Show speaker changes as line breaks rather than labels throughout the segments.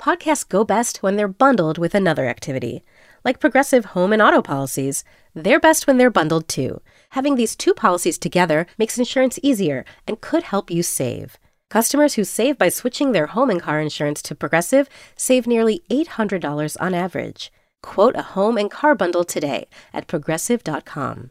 Podcasts go best when they're bundled with another activity. Like Progressive home and auto policies, they're best when they're bundled too. Having these two policies together makes insurance easier and could help you save. Customers who save by switching their home and car insurance to Progressive save nearly $800 on average. Quote a home and car bundle today at progressive.com.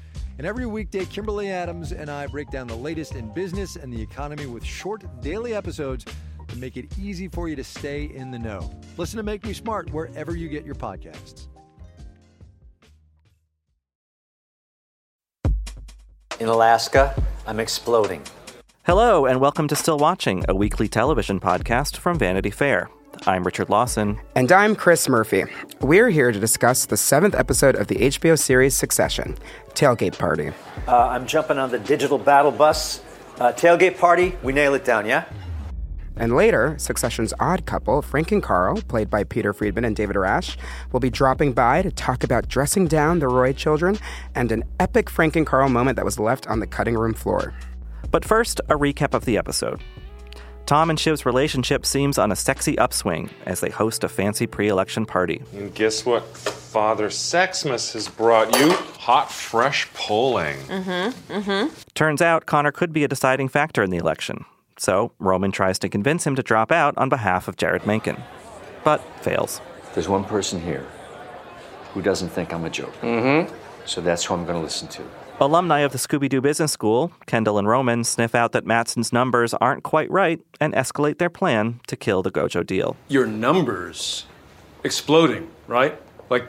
And every weekday, Kimberly Adams and I break down the latest in business and the economy with short daily episodes to make it easy for you to stay in the know. Listen to Make Me Smart wherever you get your podcasts.
In Alaska, I'm exploding.
Hello, and welcome to Still Watching, a weekly television podcast from Vanity Fair. I'm Richard Lawson.
And I'm Chris Murphy. We're here to discuss the seventh episode of the HBO series Succession Tailgate Party.
Uh, I'm jumping on the digital battle bus. Uh, tailgate party, we nail it down, yeah?
And later, Succession's odd couple, Frank and Carl, played by Peter Friedman and David Rasche, will be dropping by to talk about dressing down the Roy children and an epic Frank and Carl moment that was left on the cutting room floor.
But first, a recap of the episode. Tom and Shiv's relationship seems on a sexy upswing as they host a fancy pre election party.
And guess what Father Sexmas has brought you? Hot, fresh polling.
Mm-hmm. Mm-hmm.
Turns out Connor could be a deciding factor in the election. So Roman tries to convince him to drop out on behalf of Jeryd Mencken, but fails.
There's one person here who doesn't think I'm a joke.
Mm-hmm.
So that's who I'm going to listen to.
Alumni of the Scooby Doo Business School, Kendall and Roman, sniff out that Matsson's numbers aren't quite right and escalate their plan to kill the Gojo deal.
Your numbers exploding, right? Like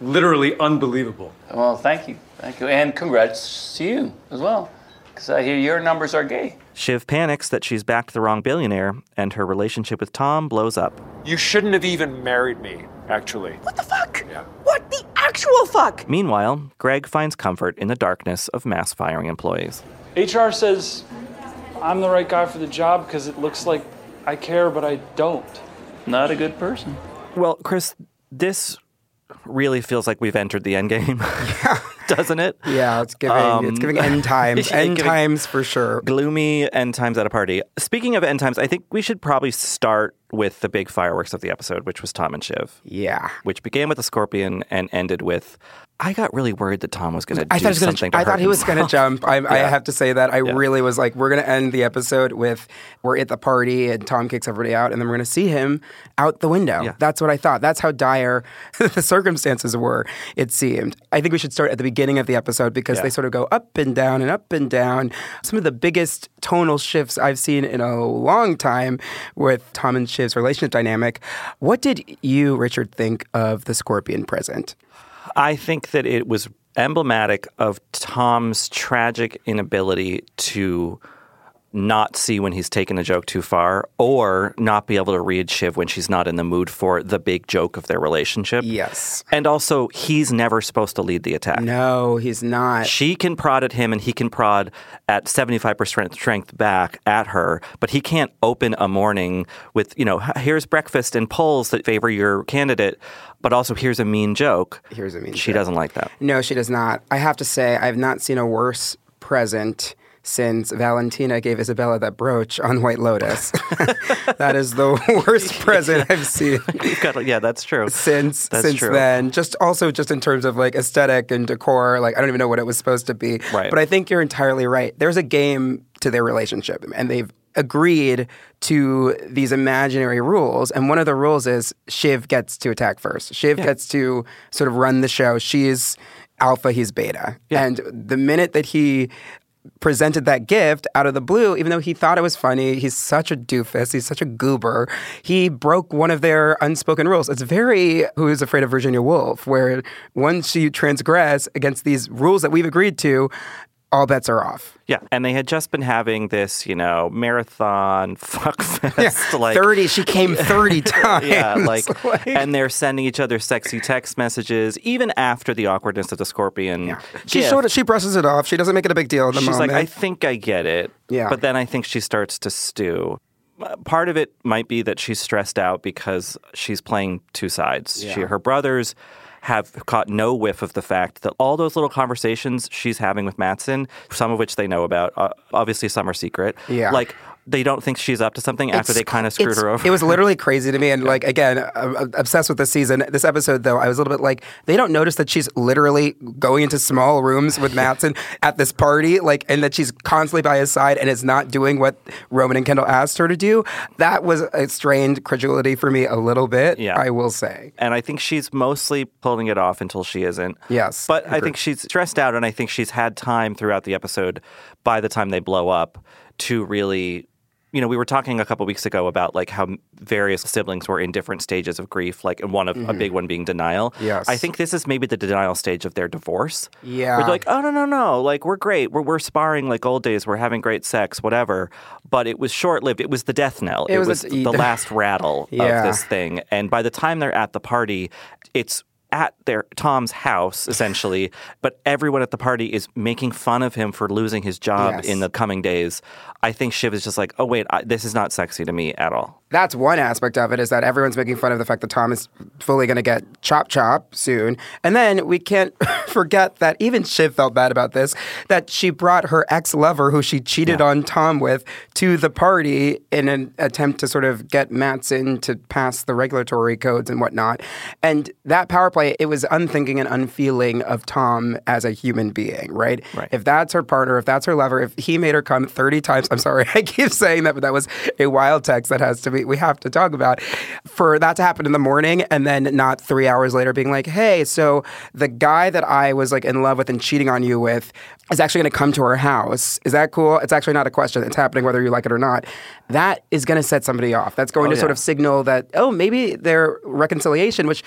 literally unbelievable.
Well, thank you. Thank you. And congrats to you as well, because I hear your numbers are gay.
Shiv panics that she's backed the wrong billionaire, and her relationship with Tom blows up.
You shouldn't have even married me, actually.
What the fuck? Yeah. What the actual fuck?
Meanwhile, Greg finds comfort in the darkness of mass firing employees.
HR says I'm the right guy for the job because it looks like I care, but I don't.
Not a good person.
Well, Chris, this really feels like we've entered the end game.
Yeah.
Doesn't it?
Yeah, it's giving um, it's giving end times. end times for sure.
Gloomy end times at a party. Speaking of end times, I think we should probably start with the big fireworks of the episode, which was Tom and Shiv.
Yeah.
Which began with a scorpion and ended with I got really worried that Tom was going to do
thought
something.
Gonna, I thought he was
going
to jump. I, yeah. I, have to say that I yeah. really was like, we're going to end the episode with we're at the party and Tom kicks everybody out, and then we're going to see him out the window. Yeah. That's what I thought. That's how dire the circumstances were. It seemed. I think we should start at the beginning of the episode because they sort of go up and down and up and down. Some of the biggest tonal shifts I've seen in a long time with Tom and Shiv's relationship dynamic. What did you, Richard, think of the scorpion present?
I think that it was emblematic of Tom's tragic inability to not see when he's taken a joke too far or not be able to read Shiv when she's not in the mood for the big joke of their relationship.
Yes.
And also, he's never supposed to lead the attack.
No, he's not.
She can prod at him and he can prod at 75% strength back at her, but he can't open a morning with, you know, here's breakfast and polls that favor your candidate, but also here's a mean joke.
Here's a mean joke.
She
joke.
doesn't like that.
No, she does not. I have to say, I've not seen a worse present since Valentina gave Isabella that brooch on White Lotus. that is the worst present I've seen.
Got, yeah, that's true.
Since
That's
since
true.
then, just also just in terms of like aesthetic and decor, like I don't even know what it was supposed to be.
Right.
But I think you're entirely right. There's a game to their relationship, and they've agreed to these imaginary rules. And one of the rules is Shiv gets to attack first. Shiv gets to sort of run the show. She's alpha, he's beta. And the minute that he presented that gift out of the blue, even though he thought it was funny. He's such a doofus. He's such a goober. He broke one of their unspoken rules. It's very Who is Afraid of Virginia Woolf, where once you transgress against these rules that we've agreed to, all bets are off.
Yeah, and they had just been having this, you know, marathon fuck fest. like
30, she came 30 times.
Yeah, like,
Like-
and they're sending each other sexy text messages even after the awkwardness of the scorpion.
She
gift.
showed it, she brushes it off. She doesn't make it a big deal in the
She's
moment.
like, I think I get it.
Yeah.
But then I think she starts to stew. Uh, Part of it might be that she's stressed out because she's playing two sides. She,
Yeah.
her brothers have caught no whiff of the fact that all those little conversations she's having with Matsson, some of which they know about, uh, obviously some are secret.
Yeah.
Like they don't think she's up to something after
It's-
they kind of screwed her over.
It was literally crazy to me. And like, again, I'm I'm obsessed with this season. This episode, though, I was a little bit like, they don't notice that she's literally going into small rooms with Matsson at this party, like, and that she's constantly by his side and is not doing what Roman and Kendall asked her to do. That was a strained credulity for me a little bit,
Yeah.
I will say.
And I think she's mostly pulling it off until she isn't.
Yes,
But I think she's stressed out, and I think she's had time throughout the episode by the time they blow up to really. You know, we were talking a couple weeks ago about like how various siblings were in different stages of grief, like and one of a big one being denial.
Mm-hmm. Yes.
I think this is maybe the denial stage of their divorce.
Yeah.
Where like, oh no, no, no. Like we're great. We're we're sparring like old days, we're having great sex, whatever. But it was short lived. It was the death knell.
It
It,
was
was,
a-
the last rattle
Yeah.
of this thing. And by the time they're at the party, it's at their Tom's house essentially, but everyone at the party is making fun of him for losing his job
Yes.
in the coming days. I think Shiv is just like, oh wait, I, this is not sexy to me at all.
That's one aspect of it is that everyone's making fun of the fact that Tom is fully going to get chop chop soon. And then we can't forget that even Shiv felt bad about this, that she brought her ex lover, who she cheated on Tom with, to the party in an attempt to sort of get Matsson to pass the regulatory codes and whatnot. And that power play, it was unthinking and unfeeling of Tom as a human being, right?
Right.
If that's her partner, if that's her lover, if he made her come 30 times, I'm sorry, I keep saying that, but that was a wild text that has to be, we have to talk about. For that to happen in the morning and then not three hours later being like, hey, so the guy that I was like in love with and cheating on you with is actually going to come to our house. Is that cool? It's actually not a question. It's happening whether you like it or not. That is going to set somebody off. That's going
Oh,
to sort of signal that, oh, maybe their reconciliation, which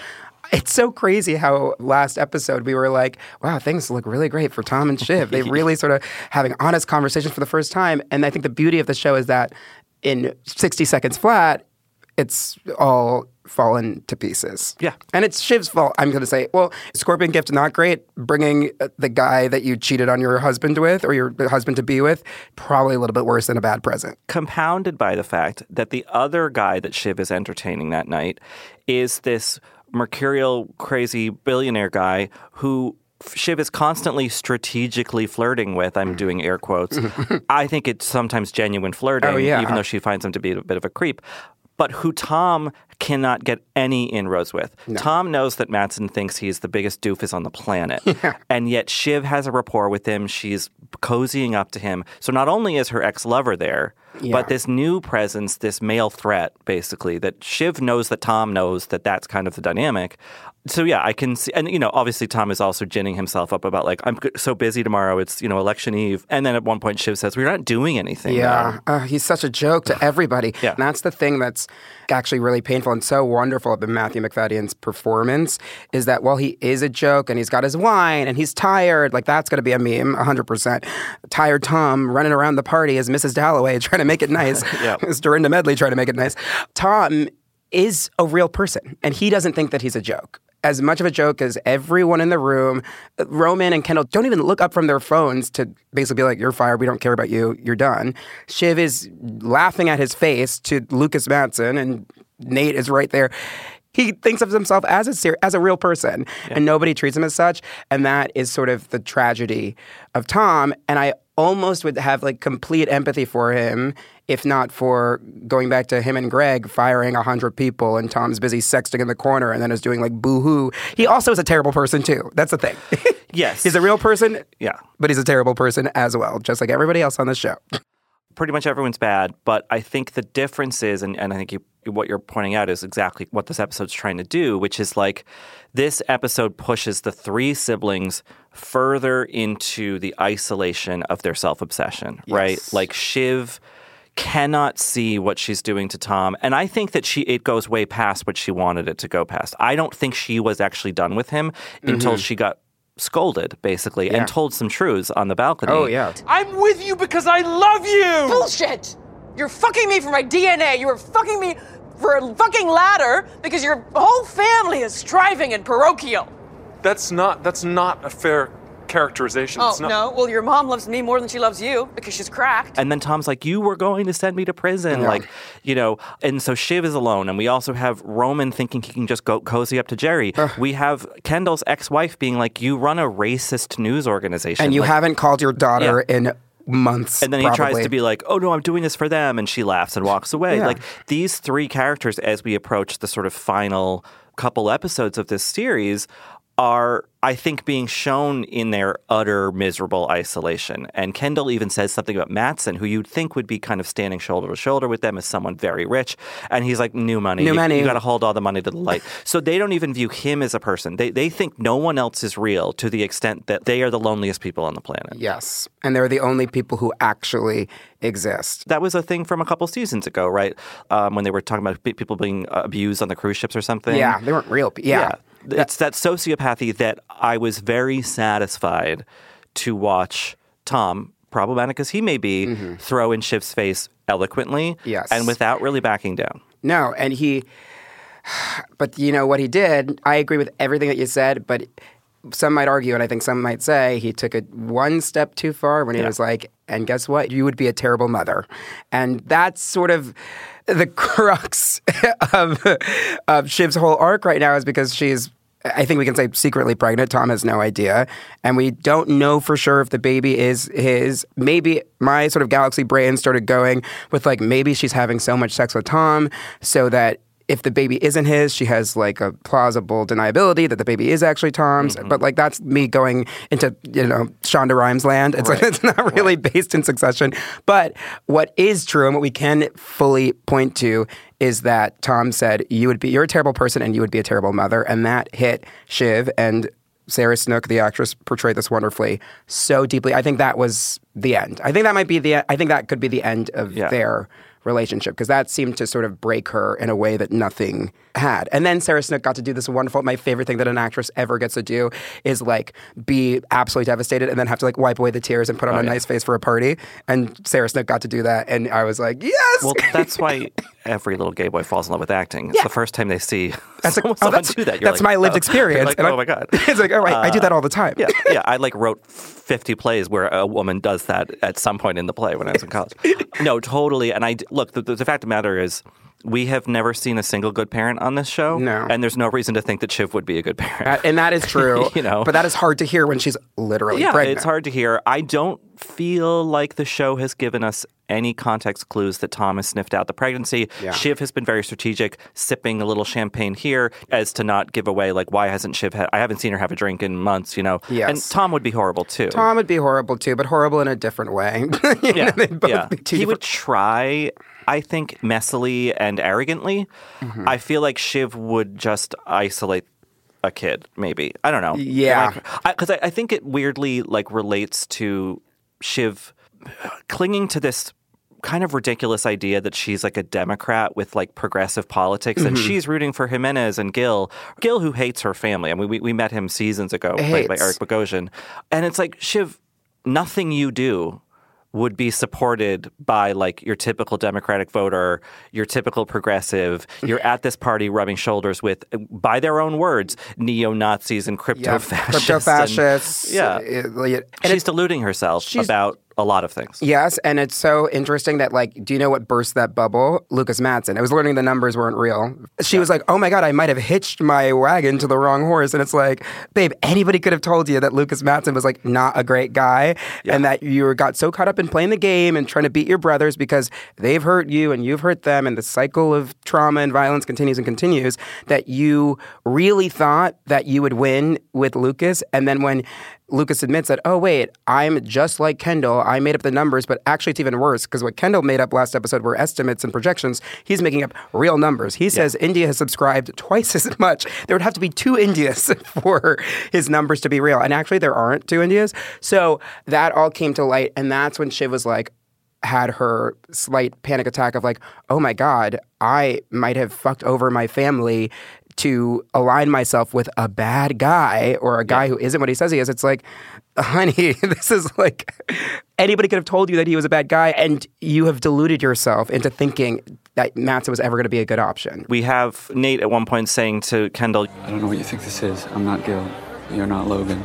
it's so crazy how last episode we were like, wow, things look really great for Tom and Shiv. They really sort of having honest conversations for the first time. And I think the beauty of the show is that in 60 seconds flat, it's all fallen to pieces.
Yeah.
And it's Shiv's fault. I'm going to say, well, Scorpion Gift, not great. Bringing uh, the guy that you cheated on your husband with or your husband to be with, probably a little bit worse than a bad present.
compounded by the fact that the other guy that Shiv is entertaining that night is this mercurial, crazy billionaire guy who Shiv is constantly strategically flirting with. I'm doing air quotes. I think it's sometimes genuine flirting,
Oh, yeah.
even though she finds him to be a bit of a creep. But who Tom cannot get any inroads with. Tom knows that Matsson thinks he's the biggest doofus on the planet. And yet Shiv has a rapport with him. She's cozying up to him. So not only is her ex lover there,
Yeah.
but this new presence, this male threat, basically, that Shiv knows that Tom knows that that's kind of the dynamic. So yeah, I can see, and you know, obviously Tom is also ginning himself up about like I'm so busy tomorrow. It's you know election eve, and then at one point Shiv says we're not doing anything.
Yeah, uh, he's such a joke to everybody.
Yeah.
And that's the thing that's actually really painful and so wonderful about Matthew Macfadyen's performance is that while he is a joke and he's got his wine and he's tired, like that's going to be a meme, 100%. Tired Tom running around the party as Mrs. Dalloway trying to make it nice.
Yeah.
As Dorinda Medley trying to make it nice. Tom is a real person and he doesn't think that he's a joke as much of a joke as everyone in the room. Roman and Kendall don't even look up from their phones to basically be like, You're fired. We don't care about you. You're done. Shiv is laughing at his face to Lucas Matsson, and Nate is right there. He thinks of himself as a ser- as a real person, and nobody treats him as such. And that is sort of the tragedy of Tom. And I almost would have like complete empathy for him if not for going back to him and Greg firing a hundred people and Tom's busy sexting in the corner and then is doing like boo hoo. He also is a terrible person too. That's the thing.
Yes.
he's a real person.
Yeah.
But he's a terrible person as well, just like everybody else on the show.
pretty much everyone's bad, but I think the difference is, and, and I think you, what you're pointing out is exactly what this episode's trying to do, which is like this episode pushes the three siblings further into the isolation of their self obsession, right? Like Shiv cannot see what she's doing to Tom. And I think that she it goes way past what she wanted it to go past. I don't think she was actually done with him until
Mhm.
she got scolded basically
Yeah.
and told some truths on the balcony.
Oh yeah.
I'm with you because I love you! Bullshit! You're fucking me for my DNA. You were fucking me for a fucking ladder because your whole family is striving and parochial.
That's not that's not a fair characterization.
Oh,
not-
no. Well, your mom loves me more than she loves you because she's cracked.
And then Tom's like, You were going to send me to prison.
Yeah.
Like, you know, and so Shiv is alone. And we also have Roman thinking he can just go cozy up to Jerry. we have Kendall's ex wife being like, You run a racist news organization.
And you
Like-
haven't called your daughter in months.
And then he tries to be like, "Oh no, I'm doing this for them," and she laughs and walks away.
Yeah.
Like these three characters, as we approach the sort of final couple episodes of this series, are I think being shown in their utter miserable isolation. And Kendall even says something about Matsson, who you'd think would be kind of standing shoulder to shoulder with them as someone very rich, and he's like, "New money,
New
you,
money."
You got to hold all the money to the light." so they don't even view him as a person. They they think no one else is real to the extent that they are the loneliest people on the planet.
Yes. And they're the only people who actually exist.
That was a thing from a couple seasons ago, right? Um, when they were talking about people being abused on the cruise ships or something.
Yeah, they weren't real. pe- Yeah.
It's that sociopathy that I was very satisfied to watch Tom, problematic as he may be, throw in Shiv's face eloquently
Mm-hmm. Yes.
and without really backing down.
No, and he, but you know what he did? I agree with everything that you said, but some might argue, and I think some might say, he took it one step too far when he was like, and guess what? You would be a terrible mother. And that's sort of the crux of, of Shiv's whole arc right now is because she's. I think we can say secretly pregnant. Tom has no idea. And we don't know for sure if the baby is his. Maybe my sort of galaxy brain started going with like, maybe she's having so much sex with Tom so that if the baby isn't his, she has like a plausible deniability that the baby is actually Tom's. Mm-hmm. But like that's me going into you know Shonda Rhimes land. It's like it's not really based in succession. But what is true and what we can fully point to is that Tom said you would be you're a terrible person and you would be a terrible mother, and that hit Shiv and. Sarah Snook, the actress, portrayed this wonderfully, so deeply. I think that was the end. I think that might be the. I think that could be the end of their relationship because that seemed to sort of break her in a way that nothing had. And then Sarah Snook got to do this wonderful. My favorite thing that an actress ever gets to do is like be absolutely devastated and then have to like wipe away the tears and put on
Oh,
a
yeah.
nice face for a party. And Sarah Snook got to do that, and I was like, yes.
Well, that's why every little gay boy falls in love with acting. It's
Yeah.
the first time they see
That's like, oh,
someone
that's,
do that. You're
that's
like,
my lived
oh.
experience.
Like, oh my god!
it's like, all right, I do that all the time.
Yeah, yeah. I like wrote 50 plays where a woman does that at some point in the play when I was in college. no, totally. And I look. The, the fact of the matter is, we have never seen a single good parent on this show.
No.
and there's no reason to think that Shiv would be a good parent.
That- and that is true.
You know.
but that is hard to hear when she's literally
yeah,
pregnant.
it's hard to hear. I don't feel like the show has given us any context clues that Tom has sniffed out the pregnancy.
Yeah.
Shiv has been very strategic, sipping a little champagne here as to not give away, like, why hasn't Shiv had, I haven't seen her have a drink in months, you know?
Yes.
And Tom would be horrible too.
Tom would be horrible too, but horrible in a different way. You know,
yeah,
they'd both
yeah.
be two
He would try, I think, messily and arrogantly.
Mm-hmm.
I feel like Shiv would just isolate a kid, maybe. I don't know.
Yeah.
Because I, I think it weirdly like relates to Shiv clinging to this kind of ridiculous idea that she's like a Democrat with like progressive politics and
Mhm.
she's rooting for Jimenez and Gil. Gil, who hates her family. I mean, we, we met him seasons ago, played by Eric Bogosian. And it's like, Shiv, nothing you do would be supported by like your typical Democratic voter, your typical progressive. You're at this party rubbing shoulders with, by their own words, neo Nazis and crypto fascists.
crypto fascists.
Yeah.
like-
She's deluding herself
She's-
about a lot of things.
Yes, and it's so interesting that like, do you know what burst that bubble? Lucas Matsson. I was learning the numbers weren't real. She was like, "Oh my god, I might have hitched my wagon to the wrong horse," and it's like, babe, anybody could have told you that Lucas Matsson was like not a great guy, and that you got so caught up in playing the game and trying to beat your brothers because they've hurt you and you've hurt them, and the cycle of trauma and violence continues and continues. That you really thought that you would win with Lucas, and then when Lucas admits that, oh, wait, I'm just like Kendall. I made up the numbers, but actually it's even worse because what Kendall made up last episode were estimates and projections. He's making up real numbers. He says India has subscribed twice as much. There would have to be two Indias for his numbers to be real. And actually, there aren't two Indias. So that all came to light. And that's when Shiv was like, had her slight panic attack of like, oh my God, I might have fucked over my family to align myself with a bad guy or a guy who isn't what he says he is. It's like, honey, this is like anybody could have told you that he was a bad guy, and you have deluded yourself into thinking that Matsson was ever going to be a good option.
We have Nate at one point saying to Kendall,
I don't know what you think this is. I'm not Gil. You're not Logan.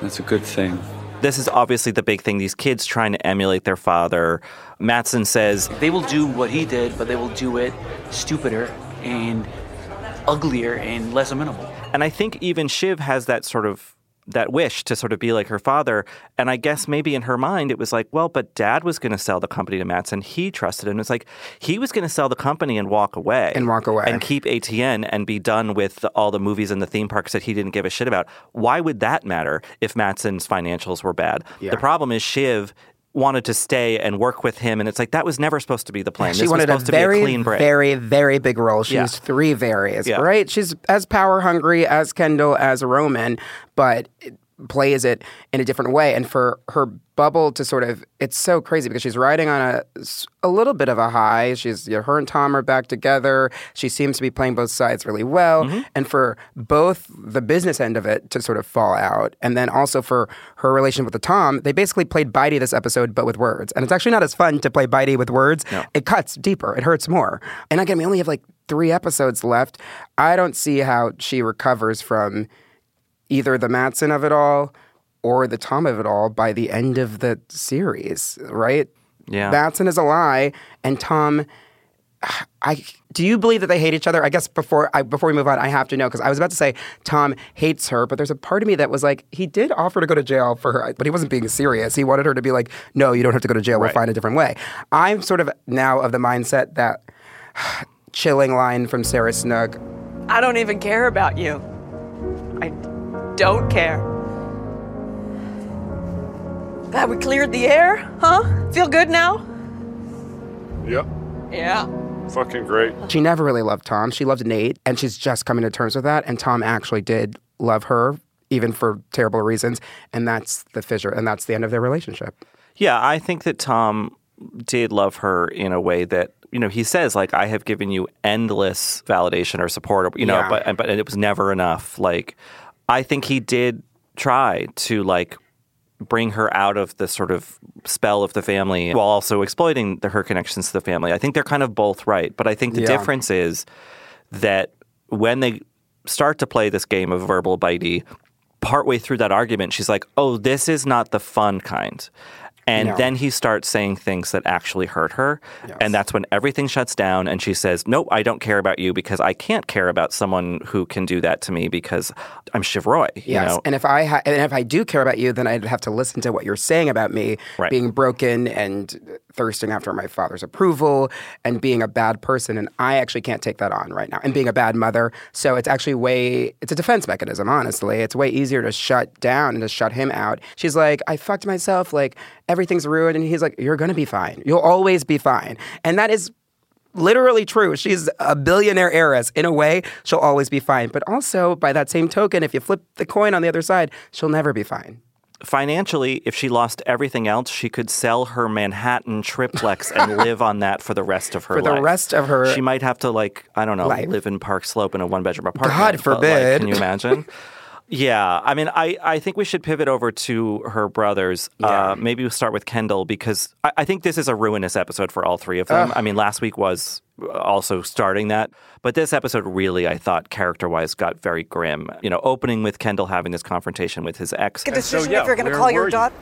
That's a good thing.
This is obviously the big thing. These kids trying to emulate their father. Matsson says,
They will do what he did, but they will do it stupider and uglier and less amenable.
and I think even Shiv has that sort of that wish to sort of be like her father. And I guess maybe in her mind it was like, well, but dad was going to sell the company to Matsson. He trusted him. It's like he was going to sell the company and walk away.
And walk away.
And keep ATN and be done with all the movies and the theme parks that he didn't give a shit about. Why would that matter if Matsson's financials were bad?
Yeah.
The problem is Shiv wanted to stay and work with him and it's like that was never supposed to be the plan.
she
this
wanted
was supposed
a
to
very,
be a clean break.
very, very big role. She
Yeah.
was three varies,
Yeah.
right? She's as power hungry as Kendall, as Roman, but plays it in a different way. And for her bubble to sort of, it's so crazy because she's riding on a, a little bit of a high. She's, you know, her and Tom are back together. She seems to be playing both sides really well.
Mm-hmm.
And for both the business end of it to sort of fall out, and then also for her relationship with the Tom, they basically played Bitey this episode, but with words. And it's actually not as fun to play Bitey with words. It cuts deeper. It hurts more. And again, we only have like three episodes left. I don't see how she recovers from either the Matsson of it all or the Tom of it all by the end of the series, right?
Yeah.
Matsson is a lie, and Tom. I do you believe that they hate each other? I guess before I, before we move on, I have to know because I was about to say Tom hates her, but there's a part of me that was like, he did offer to go to jail for her, but he wasn't being serious. He wanted her to be like, no, you don't have to go to jail. We'll
Right.
find a different way. I'm sort of now of the mindset that chilling line from Sarah Snook.
I don't even care about you. I don't care. Glad we cleared the air, huh? Feel good now?
Yep.
Yeah.
Fucking great.
She never really loved Tom. She loved Nate, and she's just coming to terms with that. And Tom actually did love her, even for terrible reasons. And that's the fissure, and that's the end of their relationship.
Yeah, I think that Tom did love her in a way that you know he says like I have given you endless validation or support, you know,
Yeah.
but but it was never enough. Like I think he did try to like bring her out of the sort of spell of the family while also exploiting the, her connections to the family. I think they're kind of both right, but I think the
Yeah.
difference is that when they start to play this game of verbal bitey, partway through that argument, she's like, "Oh, this is not the fun kind." And
No.
then he starts saying things that actually hurt her. And that's when everything shuts down and she says, Nope, I don't care about you because I can't care about someone who can do that to me because I'm Shiv Roy. You
Yes,
know?
and if I ha- and if I do care about you, then I'd have to listen to what you're saying about me
Right.
being broken and thirsting after my father's approval and being a bad person. And I actually can't take that on right now. And being a bad mother, so it's actually way it's a defense mechanism. Honestly, it's way easier to shut down and to shut him out. She's like, I fucked myself. Like everything's ruined, and he's like, You're gonna be fine. You'll always be fine. And that is literally true. She's a billionaire heiress. In a way, she'll always be fine. But also, by that same token, if you flip the coin on the other side, she'll never be fine.
Financially, if she lost everything else, she could sell her Manhattan triplex and live on that for the rest of her
For the
life.
rest of her
She might have to like, I don't know,
life.
live in Park Slope in a one bedroom apartment.
God
but, like,
forbid.
can you imagine? Yeah, I mean, I, I think we should pivot over to her brothers. Uh, maybe we'll start with Kendall because I, I think this is a ruinous episode for all three of them.
Ugh.
I mean, last week was also starting that, but this episode really, I thought, character wise, got very grim. You know, opening with Kendall having this confrontation with his ex.
Make a decision if you're going to call your daughter.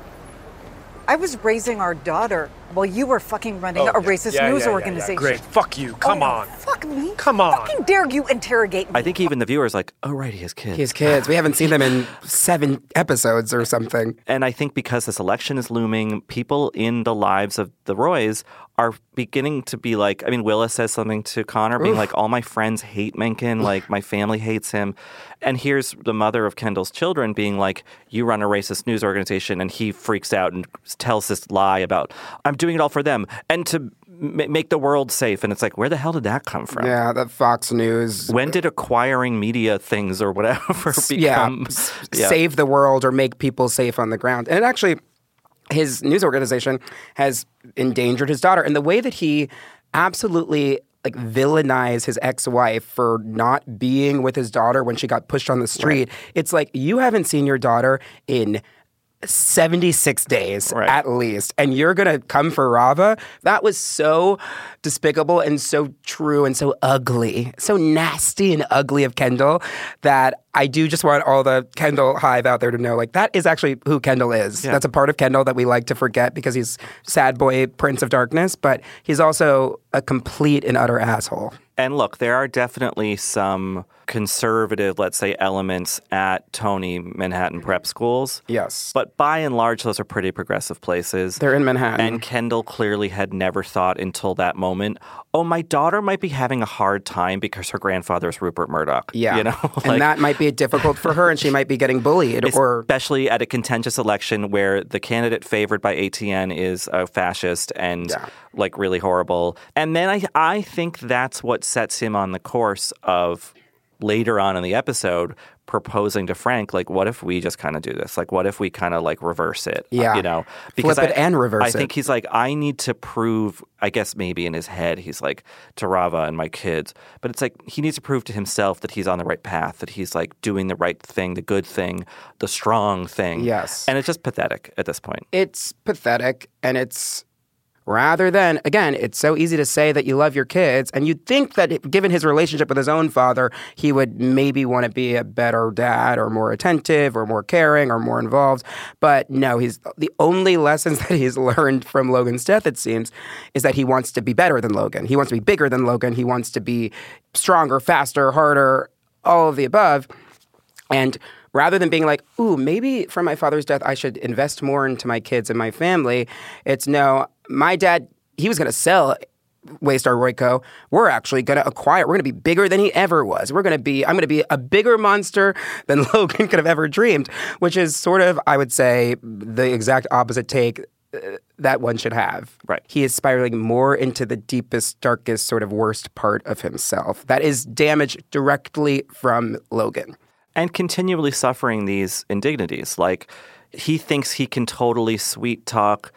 I was raising our daughter while you were fucking running
Oh,
a
yeah.
racist
Yeah,
news
yeah, yeah, yeah.
organization.
Great. Fuck you. Oh, Come
Oh,
on.
Fuck me.
Come on.
Fucking dare you interrogate me.
I think even the viewers like, oh right, he has kids.
His kids. We haven't seen them in seven episodes or something.
And I think because this election is looming, people in the lives of the Roys are beginning to be like, I mean, Willa says something to Connor, being
Oof.
like, all my friends hate Mencken, like my family hates him. And here's the mother of Kendall's children being like, you run a racist news organization. And he freaks out and tells this lie about, I'm doing it all for them and to m- make the world safe. And it's like, where the hell did that come from?
Yeah, that Fox News.
When did acquiring media things or whatever become
yeah,
Yeah.
save the world or make people safe on the ground. And it actually, his news organization has endangered his daughter. And the way that he absolutely like villainize his ex-wife for not being with his daughter when she got pushed on the street. It's like you haven't seen your daughter in 76 days at least and you're going to come for Rava? That was so despicable and so true and so ugly so nasty and ugly of Kendall that I do just want all the Kendall hive out there to know like that is actually who Kendall is.
Yeah.
that's a part of Kendall that we like to forget because he's sad boy prince of darkness but he's also a complete and utter asshole.
And look, there are definitely some conservative, let's say, elements at Tony Manhattan prep schools.
Yes.
But by and large, those are pretty progressive places.
They're in Manhattan.
And Kendall clearly had never thought until that moment, oh, my daughter might be having a hard time because her grandfather is Rupert Murdoch.
yeah
You know?
and that might be difficult for her and she might be getting bullied or
especially at a contentious election where the candidate favored by ATN is a fascist and like really horrible. And then I I think that's what sets him on the course of later on in the episode proposing to Frank like what if we just kind of do this? Like what if we kind of like reverse it? Uh,
Yeah.
you know.
Flip it
I,
and reverse
I
it.
think he's like I need to prove I guess maybe in his head he's like to Rava and my kids, but it's like he needs to prove to himself that he's on the right path, that he's like doing the right thing, the good thing, the strong thing.
Yes.
And it's just pathetic at this point.
it's pathetic and it's rather than again it's so easy to say that you love your kids and you'd think that given his relationship with his own father he would maybe want to be a better dad or more attentive or more caring or more involved. But no he's the only lessons that he's learned from Logan's death it seems is that he wants to be better than Logan. He wants to be bigger than Logan. He wants to be stronger faster harder all of the above. And rather than being like, ooh, maybe from my father's death, I should invest more into my kids and my family, it's no, my dad, he was going to sell Waystar Royco. We're actually going to acquire, we're going to be bigger than he ever was. We're going to be, I'm going to be a bigger monster than Logan could have ever dreamed, which is sort of, I would say, the exact opposite take uh, that one should have.
Right.
He is spiraling more into the deepest, darkest, sort of worst part of himself. That is damage directly from Logan.
and continually suffering these indignities. Like he thinks he can totally sweet talk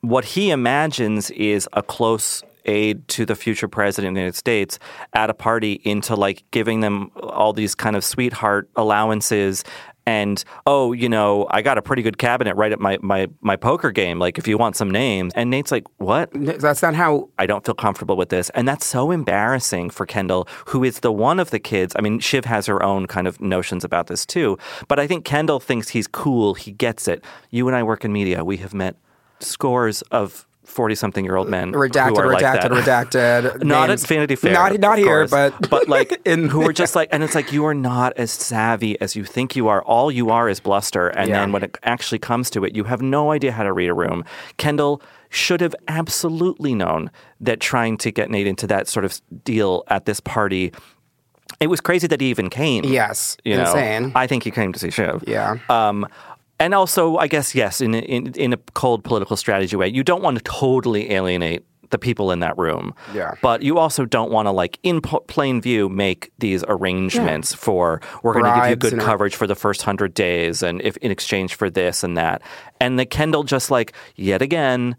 what he imagines is a close aide to the future president of the United States at a party into like giving them all these kind of sweetheart allowances and oh you know I got a pretty good cabinet right at my my my poker game like if you want some names. And Nate's like what?
That's not how
I don't feel comfortable with this. And that's so embarrassing for Kendall who is the one of the kids I mean Shiv has her own kind of notions about this too but I think Kendall thinks he's cool he gets it. You and I work in media we have met scores of 40 something year old men
redacted,
are like
redacted, redacted.
not
names.
at Vanity Fair,
Not, not here,
course,
but
but like who are just like, and it's like you are not as savvy as you think you are. All you are is bluster, and
Yeah.
then when it actually comes to it, you have no idea how to read a room. Kendall should have absolutely known that trying to get Nate into that sort of deal at this party. It was crazy that he even came.
Yes,
you know?
insane.
I think he came to see Shiv.
Yeah.
Um, and also, I guess yes, in in in a cold political strategy way, you don't want to totally alienate the people in that room.
Yeah.
But you also don't want to like in p- plain view make these arrangements for we're going to give you good coverage for the first hundred days, and if in exchange for this and that, and the Kendall just like yet again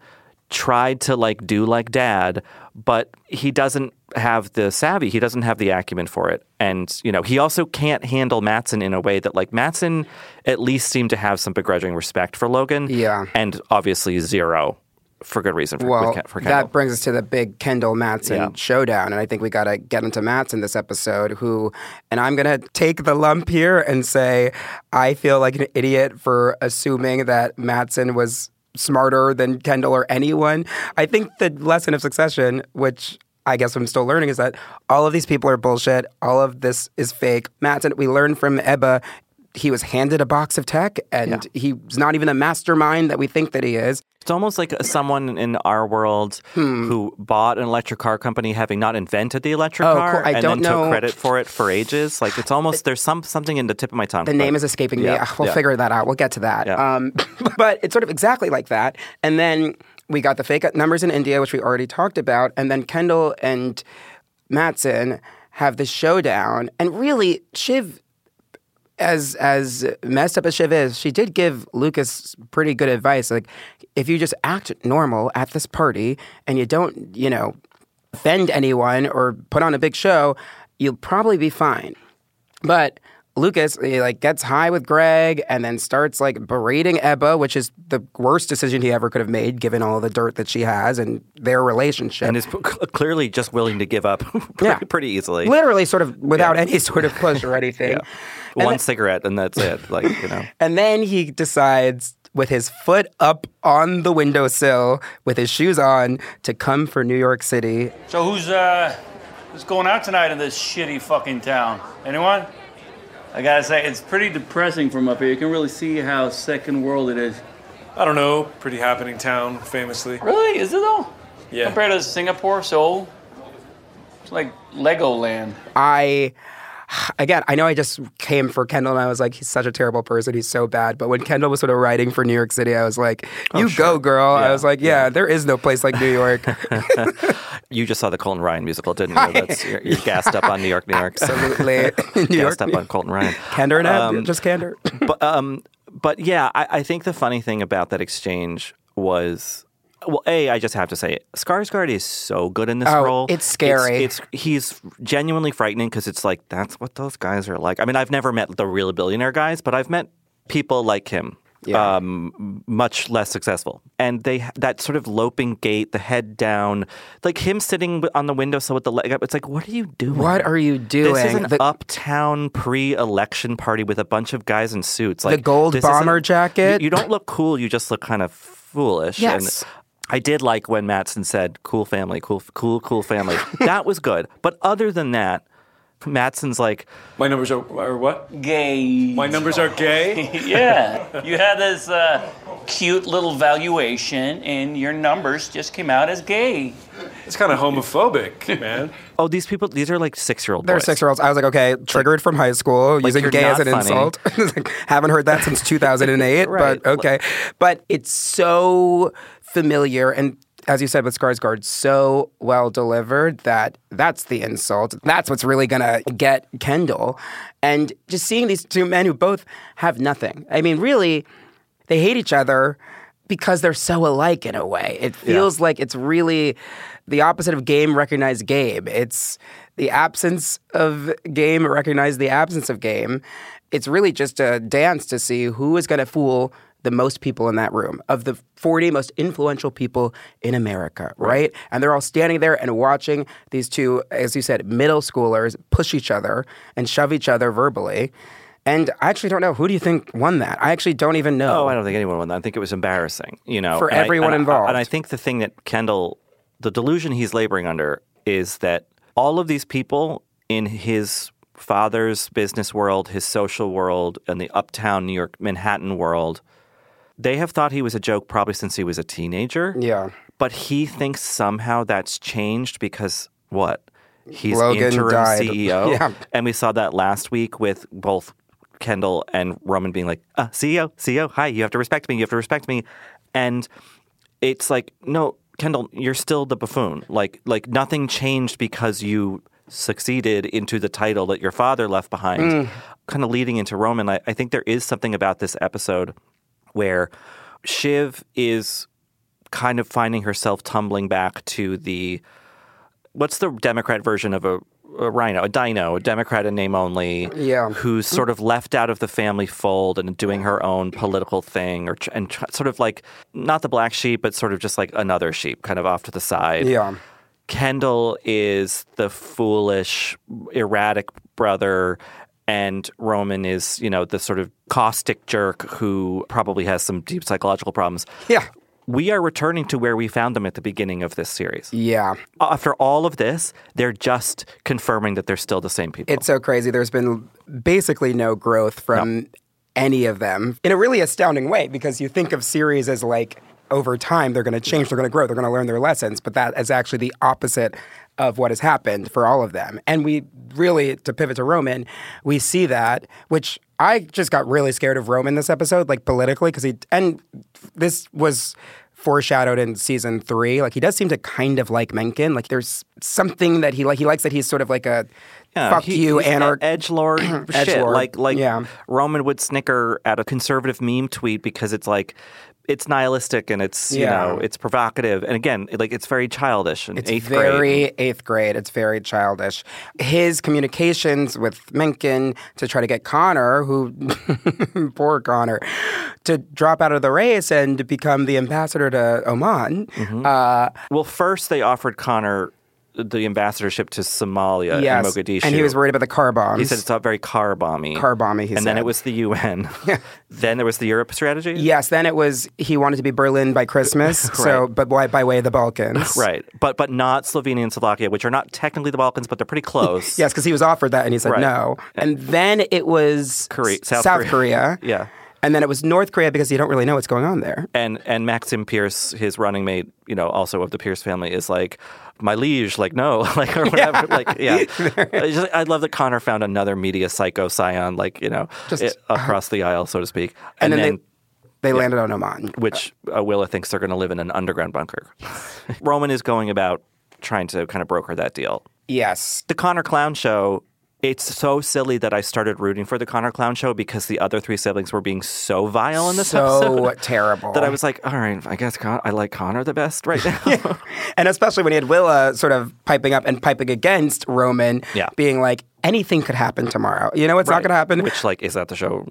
tried to like do like dad, but he doesn't have the savvy. He doesn't have the acumen for it. And, you know, he also can't handle Matsson in a way that like Matsson at least seemed to have some begrudging respect for Logan.
Yeah.
And obviously zero for good reason for,
well,
Ken- for
that brings us to the big Kendall Matsson
Yeah.
showdown, and I think we got to get into Matsson this episode. Who, and I'm gonna take the lump here and say, I feel like an idiot for assuming that Matsson was smarter than Kendall or anyone. I think the lesson of Succession, which I guess what I'm still learning, is that all of these people are bullshit. All of this is fake. Matsson, we learned from Ebba. He was handed a box of tech, and he's not even the mastermind that we think that he is.
It's almost like someone in our world
Hmm.
who bought an electric car company having not invented the electric
Oh,
car
cool. I
and
don't
then
know-
took credit for it for ages. Like it's almost there's some something in the tip of my tongue.
The name is escaping me.
Yeah,
Ah, We'll
yeah.
figure that out. We'll get to that. Um, but it's sort of exactly like that. And then we got the fake numbers in India, which we already talked about. And then Kendall and Matsson have this showdown. And really, Shiv, as as messed up as Shiv is, she did give Lucas pretty good advice. Like, if you just act normal at this party and you don't, you know, offend anyone or put on a big show, you'll probably be fine. But Lucas he, like gets high with Greg and then starts like berating Ebba, which is the worst decision he ever could have made given all the dirt that she has and their relationship.
and is p- clearly just willing to give up pretty,
Yeah.
pretty easily.
literally sort of without any sort of push or anything.
Yeah. One
then-
cigarette and that's it. Like you know.
And then he decides with his foot up on the windowsill with his shoes on to come for New York City.
So who's uh who's going out tonight in this shitty fucking town? Anyone? I gotta say, it's pretty depressing from up here. You can really see how second world it is.
I don't know. Pretty happening town, famously.
Really? Is it though?
Yeah.
Compared to Singapore, Seoul, it's like Legoland.
I again, I know I just came for Kendall and I was like, he's such a terrible person. He's so bad. But when Kendall was sort of writing for New York City, I was like, you go, girl. I was like, yeah, there is no place like New York.
You just saw the Colton Ryan musical, didn't you? That's you're, you're gassed up on New York, New York.
Absolutely. New
gassed
York,
up
New-
on Colton Ryan.
Candor and
Um,
just candor.
but um, but yeah, I, I think the funny thing about that exchange was. Well, a I just have to say, Skarsgård is so good in this
Oh,
role.
it's scary.
It's, he's genuinely frightening because it's like that's what those guys are like. I mean, I've never met the real billionaire guys, but I've met people like him.
Yeah.
Um, much less successful, and they that sort of loping gait, the head down, like him sitting on the windowsill with the leg up. It's like, what are you doing?
What are you doing?
This is an
The-
uptown pre-election party with a bunch of guys in suits. Like
gold bomber jacket?
You, you don't look cool. You just look kind of foolish.
Yes.
And I did like when Matsson said, "Cool family, cool, cool, cool family." that was good. But other than that, Matsson's like,
My numbers are, are what?
Gay.
My numbers are gay?
yeah. You had this uh, cute little valuation, and your numbers just came out as gay.
It's kind of homophobic, man.
"Oh, these people, these are like six-year-old
They're
boys."
six year olds. I was like, okay, triggered from high school, using gay as an
funny.
insult. Like, Haven't heard that since 2008,
Right.
but okay. But it's so familiar and as you said with Skarsgård, so well delivered that that's the insult. That's what's really gonna get Kendall. And just seeing these two men who both have nothing. I mean, really, they hate each other because they're so alike in a way. It feels like it's really the opposite of game recognize game. It's the absence of game recognize the absence of game. It's really just a dance to see who is going to fool the most people in that room of the 40 most influential people in America, right? And they're all standing there and watching these two, as you said, middle schoolers push each other and shove each other verbally. And I actually don't know. Who do you think won that? I actually don't even know.
Oh, I don't think anyone won that. I think it was embarrassing, you know,
For
And I-
everyone
and I-
involved.
and I think the thing that Kendall, the delusion he's laboring under, is that all of these people in his father's business world, his social world, and the uptown New York Manhattan world, they have thought he was a joke probably since he was a teenager.
Yeah.
But he thinks somehow that's changed because what? He's
Logan
interim
died.
CEO.
Yeah.
And we saw that last week with both Kendall and Roman being like, uh, CEO, CEO, hi, you have to respect me, you have to respect me. And it's like, no, Kendall, you're still the buffoon. Like like nothing changed because you succeeded into the title that your father left behind.
Mm.
Kind of leading into Roman, I, I think there is something about this episode where Shiv is kind of finding herself tumbling back to the what's the Democrat version of a, a rhino, a dino, a Democrat in name only,
Yeah.
who's mm-hmm. sort of left out of the family fold and doing her own political thing, or and tr- sort of like not the black sheep, but sort of just like another sheep, kind of off to the side.
Yeah.
Kendall is the foolish, erratic brother, and Roman is, you know, the sort of caustic jerk who probably has some deep psychological problems.
Yeah.
We are returning to where we found them at the beginning of this series.
Yeah.
After all of this, they're just confirming that they're still the same people.
It's so crazy. There's been basically no growth from any of them in a really astounding way because you think of series as like over time they're going to change, they're going to grow, they're going to learn their lessons, but that is actually the opposite of what has happened for all of them. And we really, to pivot to Roman, we see that, which I just got really scared of Roman this episode, like politically, because he, and this was foreshadowed in season three. Like he does seem to kind of like Mencken. Like there's something that he like. He likes that he's sort of like a
Yeah,
fuck
he-
you, anarch
edge lord shit. Like like
yeah.
Roman would snicker at a conservative meme tweet because it's like it's nihilistic and it's you
Yeah.
know it's provocative and again like it's very childish and
It's
eighth
very
grade.
eighth grade. It's very childish. His communications with Mencken to try to get Connor, who poor Connor, to drop out of the race and become the ambassador to Oman.
Mm-hmm.
Uh,
well, first they offered Connor the ambassadorship to Somalia
yes,
and Mogadishu,
and he was worried about the car bombs.
He said it's not very car bomby.
Car bomby, he said.
and then it was the UN. then there was the Europe strategy.
Yes, then it was he wanted to be Berlin by Christmas, so but by, by way of the Balkans.
Right, but but not Slovenia and Slovakia, which are not technically the Balkans, but they're pretty close.
Yes, because he was offered that and he said
Right.
no. And then it was
Korea, South,
Korea.
Yeah.
And then it was North Korea because you don't really know what's going on there.
and and Maxim Pierce, his running mate, you know, also of the Pierce family, is like, my liege, like no, like or whatever, like yeah. I just- I love that Connor found another media psycho scion, like you know,
Just-
it- across the aisle, so to speak,
And, then, they, they landed on Oman.
which uh, Willa thinks they're going to live in an underground bunker. Roman is going about trying to kind of broker that deal.
Yes.
The Connor Clown Show. It's so silly that I started rooting for the Connor Clown Show because the other three siblings were being so vile in this
so
episode.
terrible.
that I was like, all right, I guess Con- I like Connor the best right now.
and especially when he had Willa sort of piping up and piping against Roman,
Yeah.
being like, anything could happen tomorrow. You know, it's not going to happen.
Which, like, is that the show?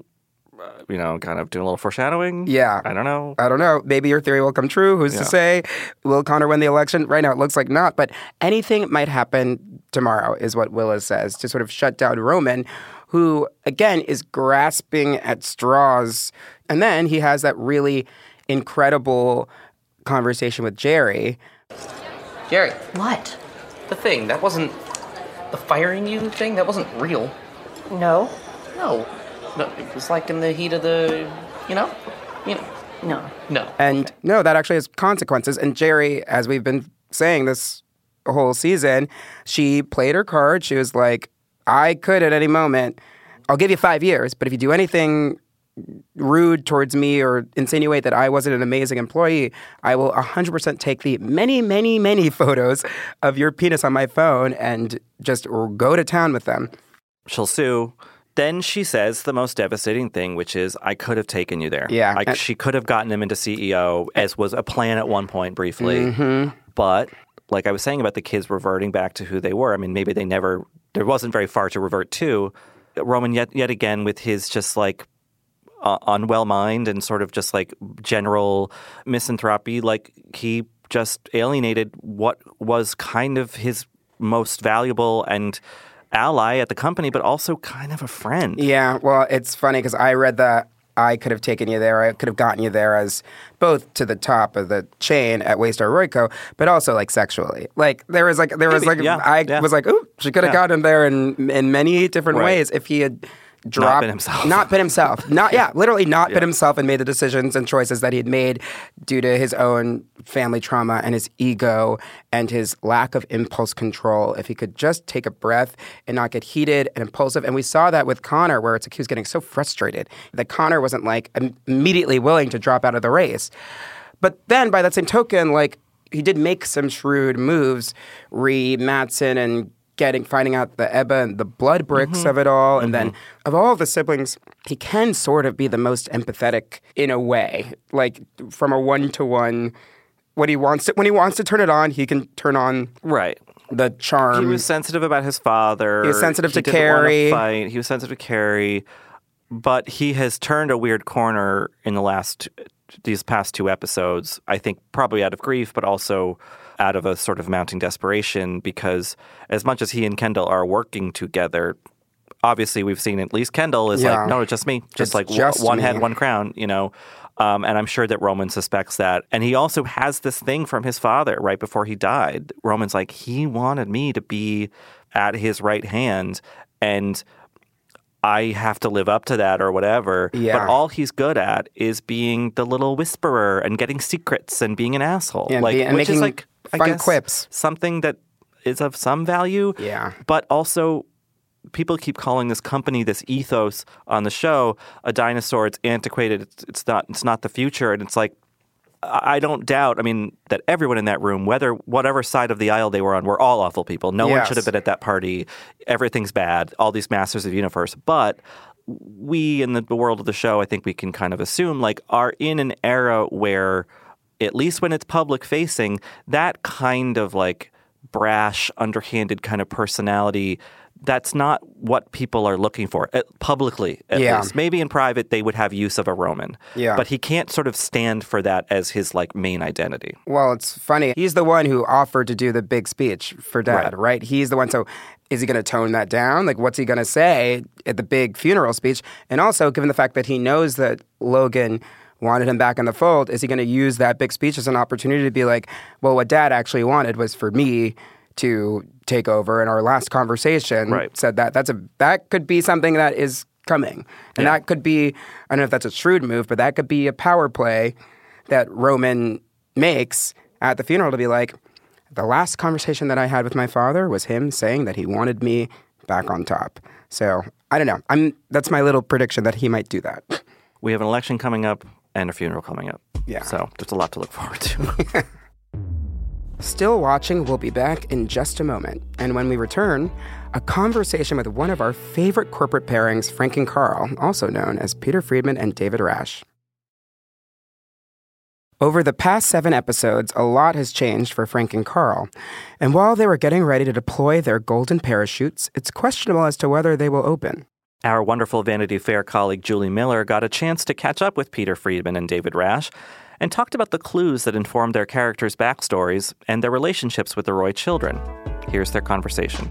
Uh, you know, kind of doing a little foreshadowing.
Yeah.
I don't know.
I don't know. Maybe your theory will come true. Who's
Yeah.
to say? Will Connor win the election? Right now, it looks like not. But anything might happen tomorrow, is what Willa says to sort of shut down Roman, who again is grasping at straws. And then he has that really incredible conversation with Jerry.
Jerry.
What?
The thing, that wasn't. The firing you thing, that wasn't real.
No.
No. No, it was like in the heat of the. You know? You know.
No.
No.
And no, that actually has consequences. And Jerry, as we've been saying this whole season, she played her card. She was like, I could at any moment, I'll give you five years, but if you do anything rude towards me or insinuate that I wasn't an amazing employee, I will 100% take the many, many, many photos of your penis on my phone and just go to town with them.
She'll sue. Then she says the most devastating thing, which is, "I could have taken you there.
Yeah.
I, she could have gotten him into CEO, as was a plan at one point briefly.
Mhm.
But like I was saying about the kids reverting back to who they were, I mean, maybe they never. There wasn't very far to revert to. Roman yet yet again with his just like uh, unwell mind and sort of just like general misanthropy. Like he just alienated what was kind of his most valuable and ally at the company, but also kind of a friend.
Yeah, well, it's funny because I read that I could have taken you there. I could have gotten you there as both to the top of the chain at Waystar Royco, but also like sexually. Like there was like there was
Maybe,
like
yeah,
I
yeah.
was like, ooh, she could have
Yeah.
gotten there in in many different
Right.
ways if he had dropped
been himself.
not been himself, not yeah, literally not
Yeah.
been himself, and made the decisions and choices that he had made due to his own family trauma and his ego and his lack of impulse control. If he could just take a breath and not get heated and impulsive, and we saw that with Connor, where it's like he was getting so frustrated that Connor wasn't like im- immediately willing to drop out of the race. But then, by that same token, like he did make some shrewd moves, re Matsson and getting finding out the Ebba and the blood bricks
Mhm.
of it all, and then
Mhm.
of all the siblings, he can sort of be the most empathetic in a way, like from a one to one. When he wants to, when he wants to turn it on, he can turn on
right
the charm.
he was sensitive about his father.
He was sensitive to
didn't wanna
Carrie.
Fight. He was sensitive to Carrie, but he has turned a weird corner in the last these past two episodes. I think probably out of grief, but also out of a sort of mounting desperation because as much as he and Kendall are working together. Obviously, we've seen at least Kendall is
Yeah.
like, no, it's just me, just
It's
like
just
one
me.
head, one crown, you know. Um, and I'm sure that Roman suspects that. And he also has this thing from his father right before he died. Roman's like, he wanted me to be at his right hand. And I have to live up to that or whatever.
Yeah.
But all he's good at is being the little whisperer and getting secrets and being an asshole.
Yeah,
like,
be- and
which is
making
like, I
fun
guess,
quips.
something that is of some value.
Yeah.
But also, people keep calling this company, this ethos on the show, a dinosaur. It's antiquated. It's, it's not. It's not the future. And it's like, I don't doubt. I mean, that everyone in that room, whether whatever side of the aisle they were on, were all awful people. No one should have been at that party. Everything's bad. All these masters of the universe, but. We in the world of the show, I think we can kind of assume, like, are in an era where, at least when it's public facing, that kind of like brash, underhanded kind of personality that's not what people are looking for uh, publicly at
Yeah.
least maybe in private they would have use of a roman
Yeah.
but he can't sort of stand for that as his like main identity
Well, it's funny. He's the one who offered to do the big speech for dad,
Right.
right? He's the one. So is he going to tone that down? Like, what's he going to say at the big funeral speech? And also, given the fact that he knows that Logan wanted him back in the fold, is he going to use that big speech as an opportunity to be like, well, what dad actually wanted was for me to take over. And our last conversation
Right.
said that that's a that could be something that is coming, and that could be I don't know if that's a shrewd move, but that could be a power play that Roman makes at the funeral to be like, the last conversation that I had with my father was him saying that he wanted me back on top. So I don't know. I'm that's my little prediction that he might do that.
we have an election coming up and a funeral coming up
Yeah.
so there's a lot to look forward to
Still watching, we'll be back in just a moment. And when we return, a conversation with one of our favorite corporate pairings, Frank and Carl, also known as Peter Friedman and David Rasche. Over the past seven episodes, a lot has changed for Frank and Carl. And while they were getting ready to deploy their golden parachutes, it's questionable as to whether they will open.
Our wonderful Vanity Fair colleague Julie Miller got a chance to catch up with Peter Friedman and David Rasche and talked about the clues that informed their characters' backstories and their relationships with the Roy children. Here's their conversation.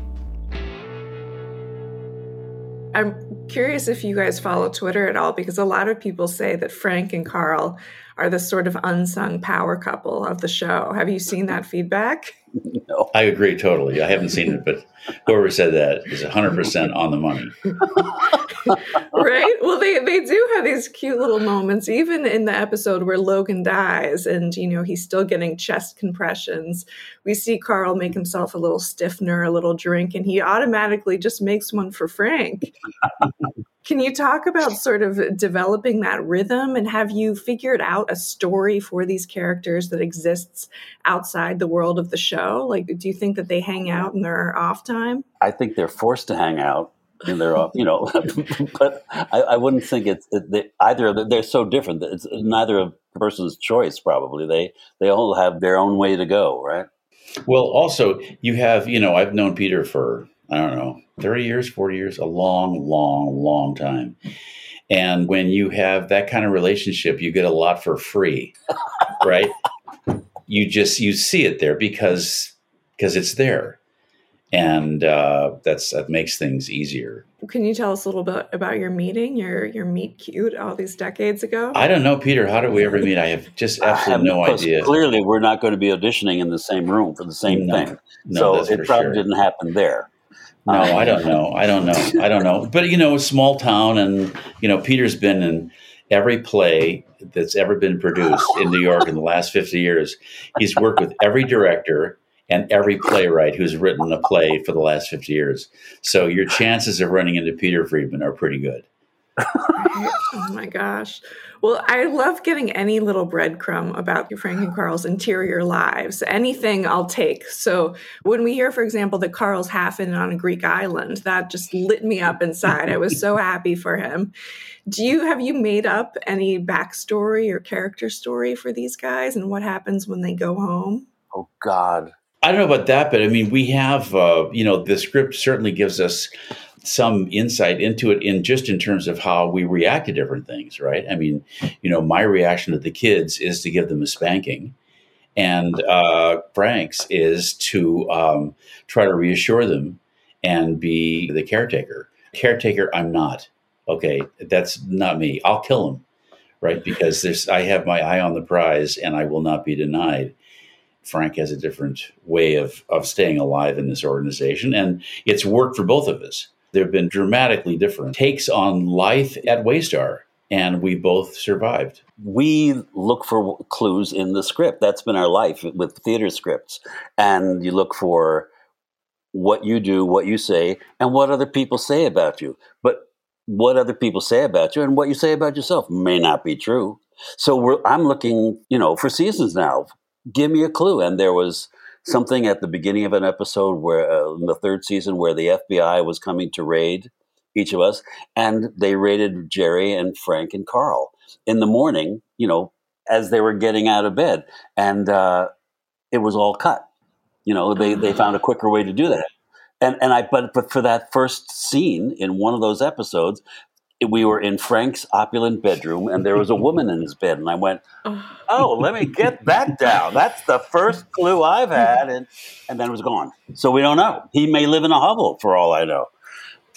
I'm curious if you guys follow Twitter at all because a lot of people say that Frank and Carl are the sort of unsung power couple of the show. Have you seen that feedback?
No, I agree totally. I haven't seen it, but whoever said that is 100% on the money.
right? Well, they, they do have these cute little moments, even in the episode where Logan dies and, you know, he's still getting chest compressions. We see Carl make himself a little stiffener, a little drink, and he automatically just makes one for Frank. Can you talk about sort of developing that rhythm and have you figured out a story for these characters that exists outside the world of the show? Like, do you think that they hang out in their off time?
I think they're forced to hang out. And they're, off, you know, but I, I wouldn't think it's it, they, either. of them- They're so different. that It's neither a person's choice. Probably they they all have their own way to go, right? Well, also you have, you know, I've known Peter for I don't know, thirty years, forty years, a long, long, long time. And when you have that kind of relationship, you get a lot for free, right? you just you see it there because because it's there, and uh, that's that makes things easier.
Can you tell us a little bit about your meeting, your your meet cute all these decades ago?
I don't know, Peter. How did we ever meet? I have just absolutely no idea.
Clearly, we're not going to be auditioning in the same room for the same
No.
thing.
No,
so
that's
it
for
probably
sure.
didn't happen there.
No, I don't know. I don't know. I don't know. But you know, a small town, and you know, Peter's been in every play that's ever been produced in New York in the last fifty years. He's worked with every director and every playwright who's written a play for the last fifty years. So your chances of running into Peter Friedman are pretty good.
oh my gosh. Well, I love getting any little breadcrumb about Frank and Carl's interior lives. Anything I'll take. So when we hear, for example, that Carl's half in on a Greek island, that just lit me up inside. I was so happy for him. Do you have you made up any backstory or character story for these guys and what happens when they go home?
Oh God.
I don't know about that, but I mean, we have, uh, you know, the script certainly gives us some insight into it in just in terms of how we react to different things, right? I mean, you know, my reaction to the kids is to give them a spanking, and uh, Frank's is to um, try to reassure them and be the caretaker. Caretaker, I'm not. Okay, that's not me. I'll kill him, right? Because there's I have my eye on the prize, and I will not be denied. Frank has a different way of of staying alive in this organization, and it's worked for both of us. There have been dramatically different takes on life at Waystar, and we both survived.
We look for clues in the script. That's been our life with theater scripts. And you look for what you do, what you say, and what other people say about you. But what other people say about you and what you say about yourself may not be true. So I'm looking, you know, for seasons now. Give me a clue. And there was something at the beginning of an episode where uh, in the third season where the FBI was coming to raid each of us, and they raided Jerry and Frank and Carl in the morning. You know, as they were getting out of bed, and uh, it was all cut. You know, they they found a quicker way to do that. And and I but but for that first scene in one of those episodes, we were in Frank's opulent bedroom and there was a woman in his bed. And I went, Oh, let me get that down. That's the first clue I've had. And, and then it was gone. So we don't know. He may live in a hovel for all I know.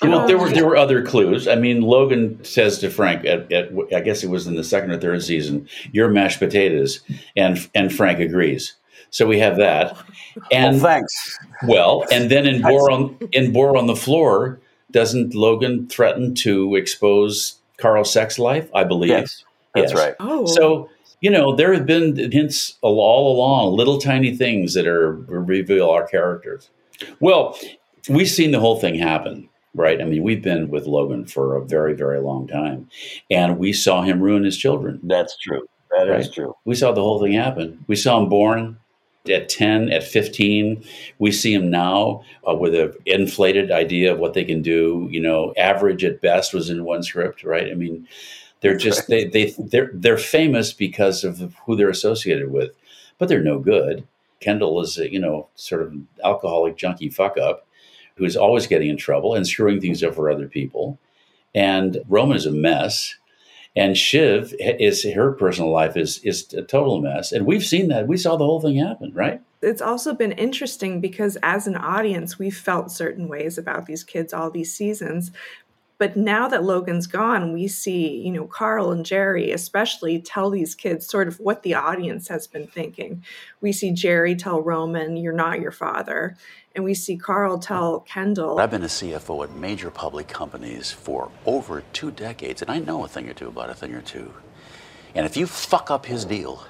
You know, there were oh. there were other clues. I mean, Logan says to Frank at, at I guess it was in the second or third season, "You're mashed potatoes," and and Frank agrees. So we have that. And
well, thanks.
Well, and then in Boar on in Boar on the floor, doesn't Logan threaten to expose Carl's sex life? I believe.
Yes, that's yes. right.
Oh.
So, you know, there have been hints all along, little tiny things that are reveal our characters. Well, we've seen the whole thing happen, right? I mean, we've been with Logan for a very, very long time, and we saw him ruin his children.
That's true. That right? is true.
We saw the whole thing happen. We saw him born at 10, at 15. We see them now uh, with an inflated idea of what they can do. You know, average at best was in one script, right? I mean, they're just they they they're they're famous because of who they're associated with, but they're no good. Kendall is a, you know sort of alcoholic junkie fuck up who's always getting in trouble and screwing things up for other people, and Roman is a mess and Shiv is her personal life is is a total mess, and we've seen that. We saw the whole thing happen, right?
It's also been interesting because as an audience, we felt certain ways about these kids all these seasons, but now that Logan's gone, we see, you know, Carl and Jerry especially tell these kids sort of what the audience has been thinking. We see Jerry tell Roman, You're not your father. And we see Carl tell Kendall.
I've been a CFO at major public companies for over two decades, and I know a thing or two about a thing or two. And if you fuck up his deal,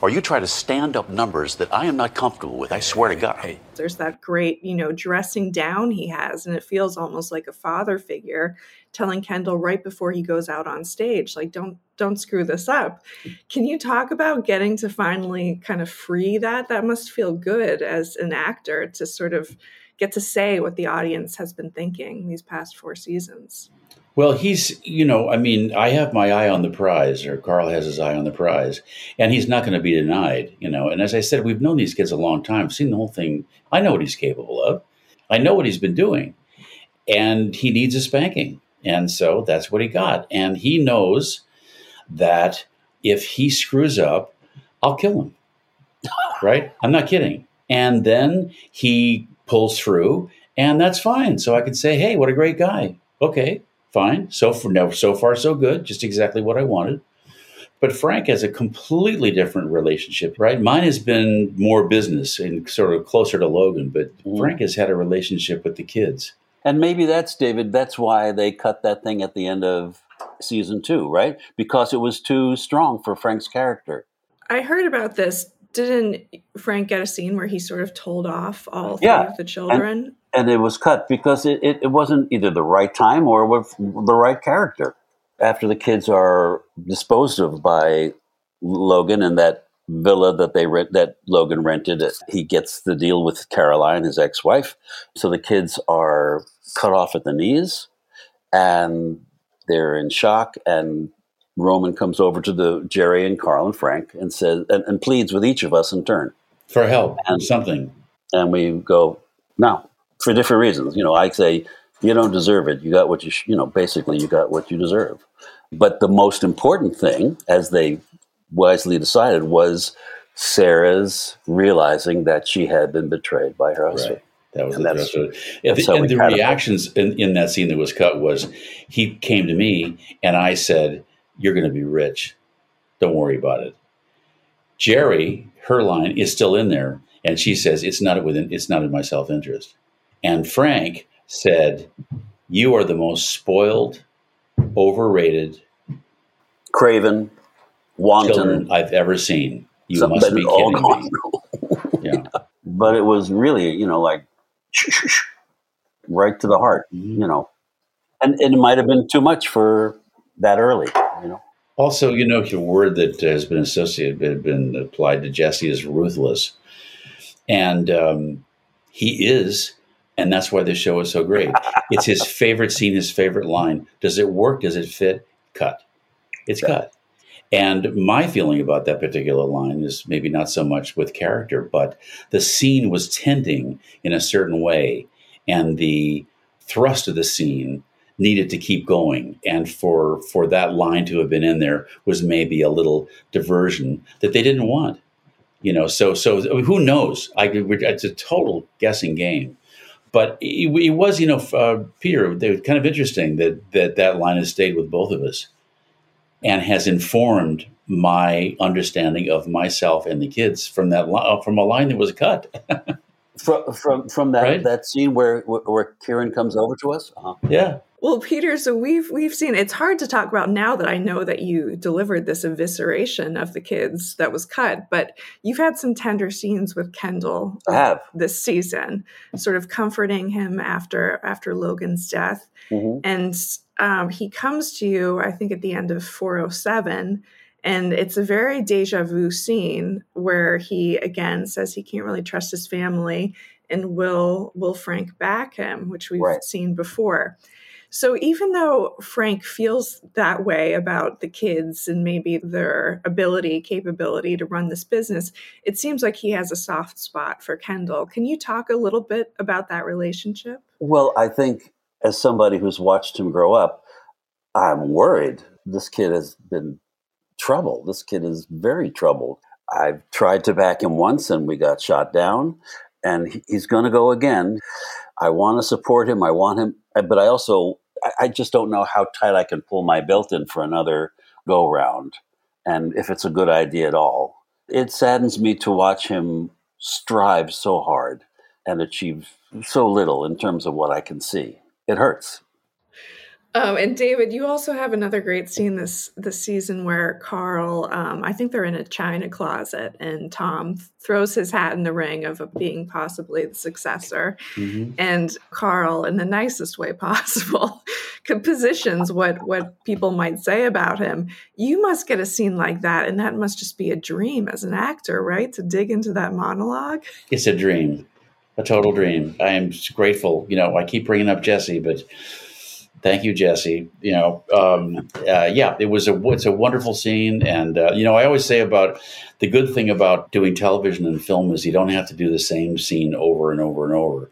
or you try to stand up numbers that I am not comfortable with. I swear to God.
There's that great, you know, dressing down he has, and it feels almost like a father figure telling Kendall right before he goes out on stage, like, don't don't screw this up. Can you talk about getting to finally kind of free that? That must feel good as an actor to sort of get to say what the audience has been thinking these past four seasons.
Well, he's, you know, I mean, I have my eye on the prize, or Carl has his eye on the prize, and he's not going to be denied, you know. And as I said, we've known these kids a long time, seen the whole thing. I know what he's capable of, I know what he's been doing, and he needs a spanking. And so that's what he got. And he knows that if he screws up, I'll kill him. right? I'm not kidding. And then he pulls through, and that's fine. So I can say, hey, what a great guy. Okay, Fine. So for no, so far so good. Just exactly what I wanted. But Frank has a completely different relationship, right? Mine has been more business and sort of closer to Logan, but mm. Frank has had a relationship with the kids.
And maybe that's David. That's why they cut that thing at the end of season two, right? Because it was too strong for Frank's character.
I heard about this. Didn't Frank get a scene where he sort of told off all three yeah. of the children?
And, it was cut because it, it, it, wasn't either the right time or with the right character. after the kids are disposed of by Logan and that villa that they rent that Logan rented, he gets the deal with Caroline, his ex-wife. So the kids are cut off at the knees, and they're in shock. And Roman comes over to the Jerry and Carl and Frank and says and, and pleads with each of us in turn
for help and something.
And we go no for different reasons. You know, I say you don't deserve it. You got what you sh- you know. Basically, you got what you deserve. But the most important thing, as they wisely decided, was Sarah's realizing that she had been betrayed by her husband.
Right. That was
And
the
that's-
rest
that's
And the, and the reactions in, in that scene that was cut was he came to me and I said, You're going to be rich. Don't worry about it. Jerry, her line is still in there, and she says it's not within it's not in my self interest. And Frank said, "You are the most spoiled, overrated,
craven, wanton
I've ever seen. You
Something
must be kidding me." Yeah.
but it was really, you know, like right to the heart,
Mm-hmm.
you know. And, and it might have been too much for that early, you know.
Also, you know, the word that has been associated, been applied to Jesse is ruthless. And um, he is, and that's why this show is so great. It's his favorite scene, his favorite line. Does it work? Does it fit? Cut. It's cut. And my feeling about that particular line is maybe not so much with character, but the scene was tending in a certain way, and the thrust of the scene needed to keep going. And for for that line to have been in there was maybe a little diversion that they didn't want. You know, so so who knows? I could- it's a total guessing game. But it, it was, you know, uh, Peter. They were kind of interesting that that that line has stayed with both of us, and has informed my understanding of myself and the kids from that li- from a line that was cut.
From from from that
Right.
that scene where where, where Kieran comes over to us. Uh-huh.
Yeah.
Well, Peter, so we've we've seen it's hard to talk about now that I know that you delivered this evisceration of the kids that was cut, but you've had some tender scenes with Kendall
I have.
this season, sort of comforting him after after Logan's death.
Mhm.
And um, he comes to you, I think, at the end of 407. And it's a very deja vu scene where he again says he can't really trust his family and will will Frank back him, which we've
Right.
seen before. So even though Frank feels that way about the kids and maybe their ability, capability to run this business, it seems like he has a soft spot for Kendall. Can you talk a little bit about that relationship?
Well, I think as somebody who's watched him grow up, I'm worried. This kid has been troubled. This kid is very troubled. I've tried to back him once and we got shot down, and he's going to go again. I want to support him. I want him, but I also, I- I just don't know how tight I can pull my belt in for another go round and if it's a good idea at all. It saddens me to watch him strive so hard and achieve so little in terms of what I can see. It hurts.
Um, and David, you also have another great scene this this season where Carl, um, I think they're in a china closet, and Tom throws his hat in the ring of being possibly the successor. And Carl, in the nicest way possible, positions what what people might say about him. You must get a scene like that, and that must just be a dream as an actor, right? To dig into that monologue.
It's a dream, a total dream. I am grateful. You know, I keep bringing up Jesse, but thank you, Jesse. You know, um, uh, yeah, it was a it's a wonderful scene, and uh, you know, I always say about the good thing about doing television and film is you don't have to do the same scene over and over and over.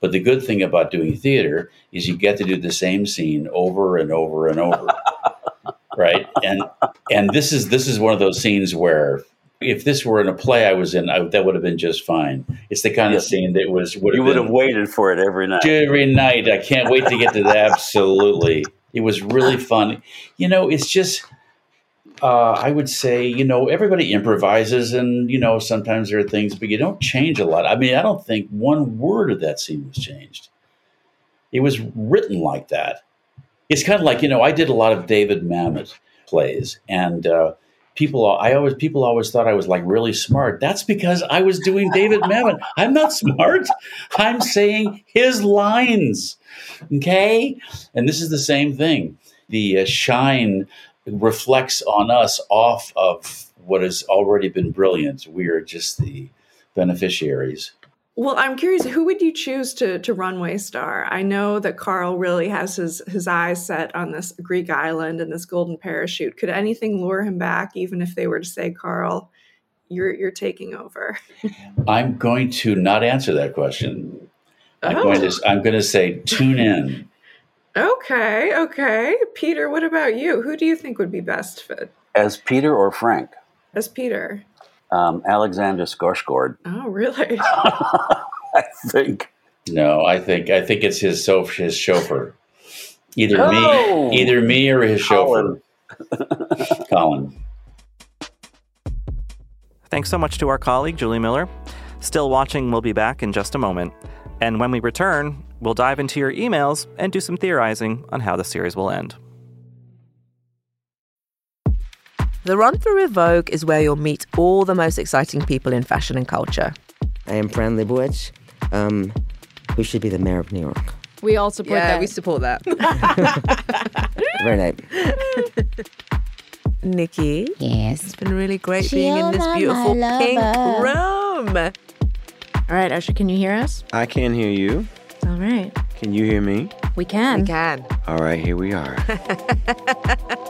But the good thing about doing theater is you get to do the same scene over and over and over. right and and this is this is one of those scenes where if this were in a play I was in, I, that would have been just fine. It's the kind of scene that was would
You would have waited for it every night.
every night. I can't wait to get to that. Absolutely, it was really fun. You know, it's just. Uh, I would say, you know, everybody improvises, and you know, sometimes there are things, but you don't change a lot. I mean, I don't think one word of that scene was changed. It was written like that. It's kind of like you know, I did a lot of David Mamet plays, and uh, people, I always people always thought I was like really smart. That's because I was doing David Mamet. I'm not smart. I'm saying his lines. Okay, and this is the same thing. the uh, shine reflects on us off of what has already been brilliant. We are just the beneficiaries.
Well, I'm curious, who would you choose to to run Waystar? I know that Carl really has his his eyes set on this Greek island and this golden parachute. Could anything lure him back, even if they were to say, Carl, you're you're taking over?
I'm going to not answer that question. I'm
Oh.
going to I'm going to say tune in.
Okay, okay. Peter, what about you? Who do you think would be best fit
As Peter or Frank?
as Peter?
Um, Alexander Skarsgård,
Oh, really?
I think.
No, I think I think it's his so his chauffeur. Either
Oh!
me, either me or his chauffeur. Colin.
Thanks so much to our colleague, Julie Miller. Still Watching We'll be back in just a moment. And when we return, we'll dive into your emails and do some theorizing on how the series will end.
The Run Through with Vogue is where you'll meet all the most exciting people in fashion and culture.
I am Fran Lebowitz, um, who should be the mayor of New York.
We all support
yeah,
that.
we support that.
Very nice.
Nikki.
Yes.
It's been really great being in this beautiful pink room.
All right, Usher, can you hear us?
I can hear you.
All right.
Can you hear me?
We can.
We can.
All right, here we are.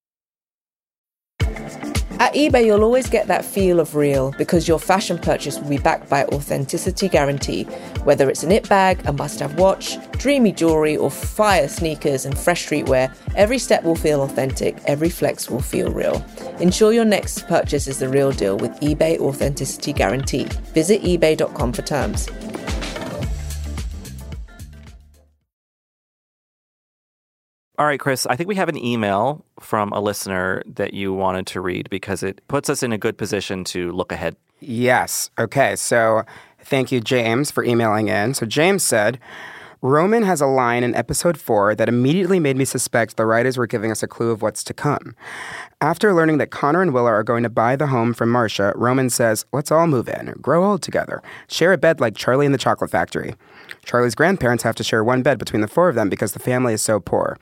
At eBay, you'll always get that feel of real because your fashion purchase will be backed by Authenticity Guarantee. Whether it's a knit bag, a must have watch, dreamy jewelry, or fire sneakers and fresh streetwear, every step will feel authentic, every flex will feel real. Ensure your next purchase is the real deal with eBay Authenticity Guarantee. Visit eBay.com for terms.
All right, Chris, I think we have an email from a listener that you wanted to read because it puts us in a good position to look ahead.
Yes. Okay. So thank you, James, for emailing in. So James said, Roman has a line in episode four that immediately made me suspect the writers were giving us a clue of what's to come. After learning that Connor and Willa are going to buy the home from Marcia, Roman says, Let's all move in, grow old together, share a bed like Charlie in the Chocolate Factory. Charlie's grandparents have to share one bed between the four of them because the family is so poor.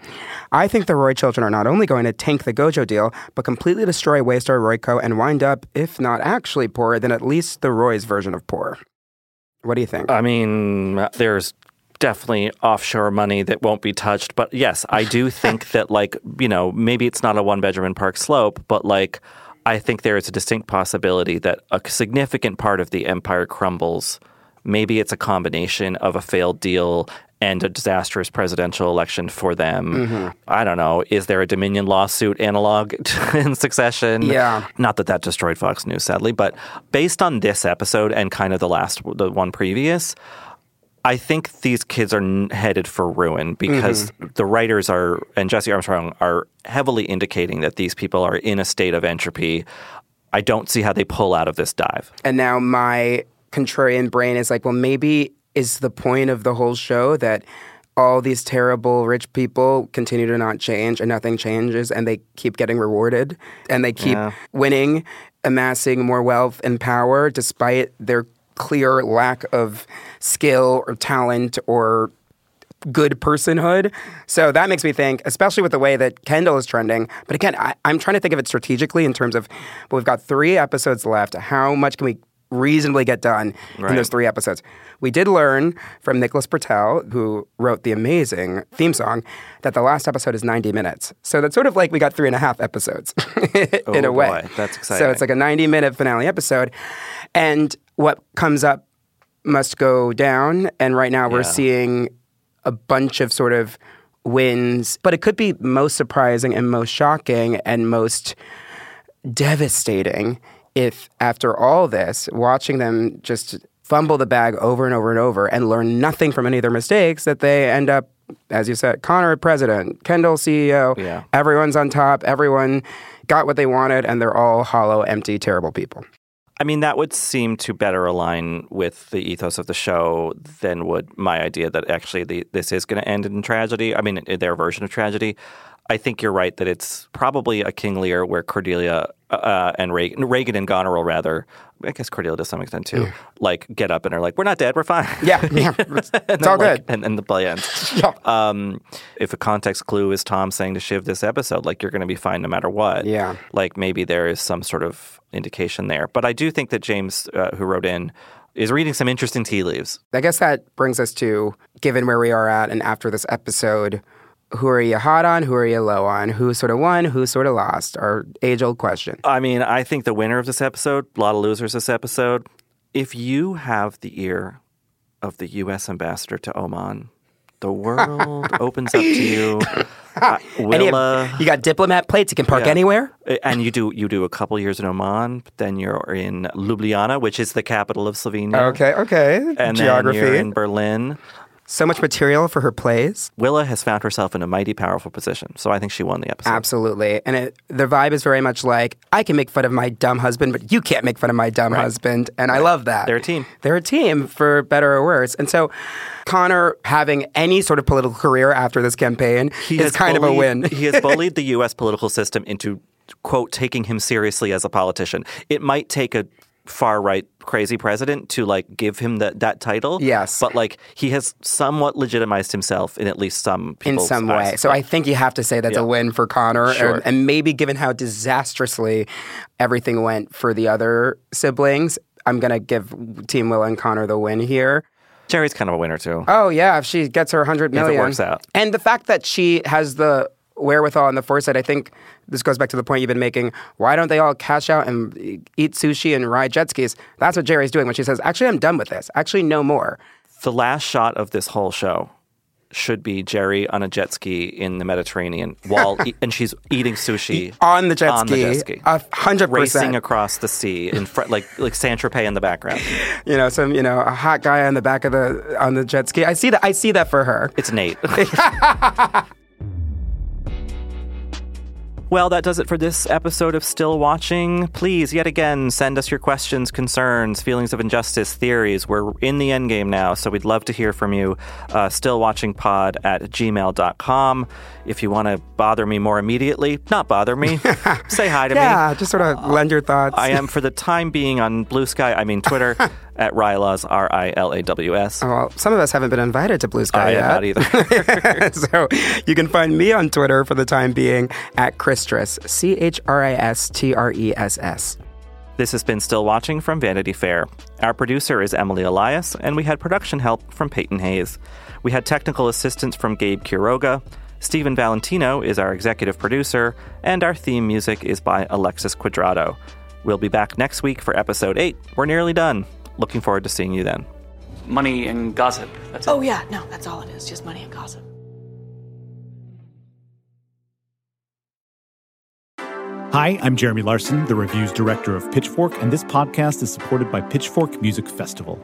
I think the Roy children are not only going to tank the Gojo deal, but completely destroy Waystar Royco and wind up, if not actually poor, then at least the Roy's version of poor. What do you think?
I mean, there's definitely offshore money that won't be touched. But yes, I do think that, like, you know, maybe it's not a one bedroom in Park Slope, but like, I think there is a distinct possibility that a significant part of the empire crumbles. Maybe it's a combination of a failed deal and a disastrous presidential election for them.
Mhm.
I don't know. Is there a Dominion lawsuit analog in succession?
Yeah.
Not that that destroyed Fox News, sadly, but based on this episode and kind of the last, the one previous, I think these kids are headed for ruin because the writers are, and Jesse Armstrong are heavily indicating that these people are in a state of entropy. I don't see how they pull out of this dive.
And now my contrarian brain is like, well, maybe is the point of the whole show that all these terrible rich people continue to not change and nothing changes and they keep getting rewarded and they keep
Yeah.
winning, amassing more wealth and power despite their clear lack of skill or talent or good personhood. So that makes me think, especially with the way that Kendall is trending. But again, I, I'm trying to think of it strategically in terms of, well, we've got three episodes left. How much can we reasonably get done
Right.
in those three episodes. We did learn from Nicholas Britell, who wrote the amazing theme song, that the last episode is 90 minutes. So that's sort of like we got three and a half episodes in
Oh,
a way.
boy. That's exciting.
So it's like a 90 minute finale episode. And what comes up must go down. And right now we're
Yeah.
seeing a bunch of sort of wins, but it could be most surprising and most shocking and most devastating if after all this, watching them just fumble the bag over and over and over and learn nothing from any of their mistakes, that they end up, as you said, Connor president, Kendall CEO,
Yeah.
everyone's on top, everyone got what they wanted, and they're all hollow, empty, terrible people.
I mean, that would seem to better align with the ethos of the show than would my idea that actually the, this is going to end in tragedy. I mean, their version of tragedy. I think you're right that it's probably a King Lear where Cordelia uh, and Regan, Regan and Goneril, rather, I guess Cordelia to some extent too, like get up and are like, we're not dead, we're fine.
Yeah, yeah, it's,
then,
all
like,
good.
And, and the play ends. um, if a context clue is Tom saying to Shiv this episode, like you're going to be fine no matter what.
Yeah.
Like maybe there is some sort of indication there. But I do think that James, uh, who wrote in, is reading some interesting tea leaves.
I guess that brings us to, given where we are at and after this episode, who are you hot on? Who are you low on? Who sort of won? Who sort of lost? Our age old question.
I mean, I think the winner of this episode, a lot of losers this episode, if you have the ear of the U.S. ambassador to Oman, the world opens up to you.
And you,
Willa,
have- you got diplomat plates. You can park
Yeah.
anywhere.
And you do you do a couple years in Oman, then you're in Ljubljana, which is the capital of Slovenia.
Okay, okay.
And
Geography.
then you're in Berlin.
So much material for her plays.
Willa has found herself in a mighty powerful position. So I think she won the episode.
Absolutely. And it, the vibe is very much like, I can make fun of my dumb husband, but you can't make fun of my dumb husband. And I love that.
They're a team.
They're a team, for better or worse. And so Connor having any sort of political career after this campaign is
has
kind of a win.
he has bullied the U.S. political system into, quote, taking him seriously as a politician. It might take a far right crazy president to like give him that that title.
Yes.
But like he has somewhat legitimized himself in at least some
in
people's
some way.
eyes.
So I think you have to say that's
Yeah.
a win for Connor.
Sure.
And, and maybe given how disastrously everything went for the other siblings, I'm going to give Team Will and Connor the win here.
Jerry's kind of a winner too.
Oh yeah, if she gets her hundred million,
If it works out.
And the fact that she has the wherewithal and the foresight, I think this goes back to the point you've been making. Why don't they all cash out and eat sushi and ride jet skis? That's what Jerry's doing when she says, "Actually, I'm done with this. Actually, no more."
The last shot of this whole show should be Jerry on a jet ski in the Mediterranean while e- and she's eating sushi
On the jet
on
ski,
the jet ski,
a hundred
racing across the sea in front, like like Saint Tropez in the background.
You know, some you know a hot guy on the back of the on the jet ski. I see that. I see that for her.
It's Nate. Well, that does it for this episode of Still Watching. Please, yet again, send us your questions, concerns, feelings of injustice, theories. We're in the end game now, so we'd love to hear from you. Uh, stillwatchingpod at gmail.com. If you want to bother me more immediately, not bother me, say hi to me.
yeah, just sort of uh, lend your thoughts.
I am, for the time being, on Blue Sky, I mean Twitter, at Rylaws, R I L A W S.
Oh, well, some of us haven't been invited to Blue Sky
I
yet.
not either.
so you can find me on Twitter for the time being at Christress, C H R I S T R E S S.
This has been Still Watching from Vanity Fair. Our producer is Emily Elias, and we had production help from Peyton Hayes. We had technical assistance from Gabe Quiroga. Stephen Valentino is our executive producer, and our theme music is by Alexis Quadrado. We'll be back next week for episode 8. We're nearly done. Looking forward to seeing you then.
Money and gossip. That's it.
Oh, yeah, no, that's all it is. Just money and gossip.
Hi, I'm Jeremy Larson, the reviews director of Pitchfork, and this podcast is supported by Pitchfork Music Festival.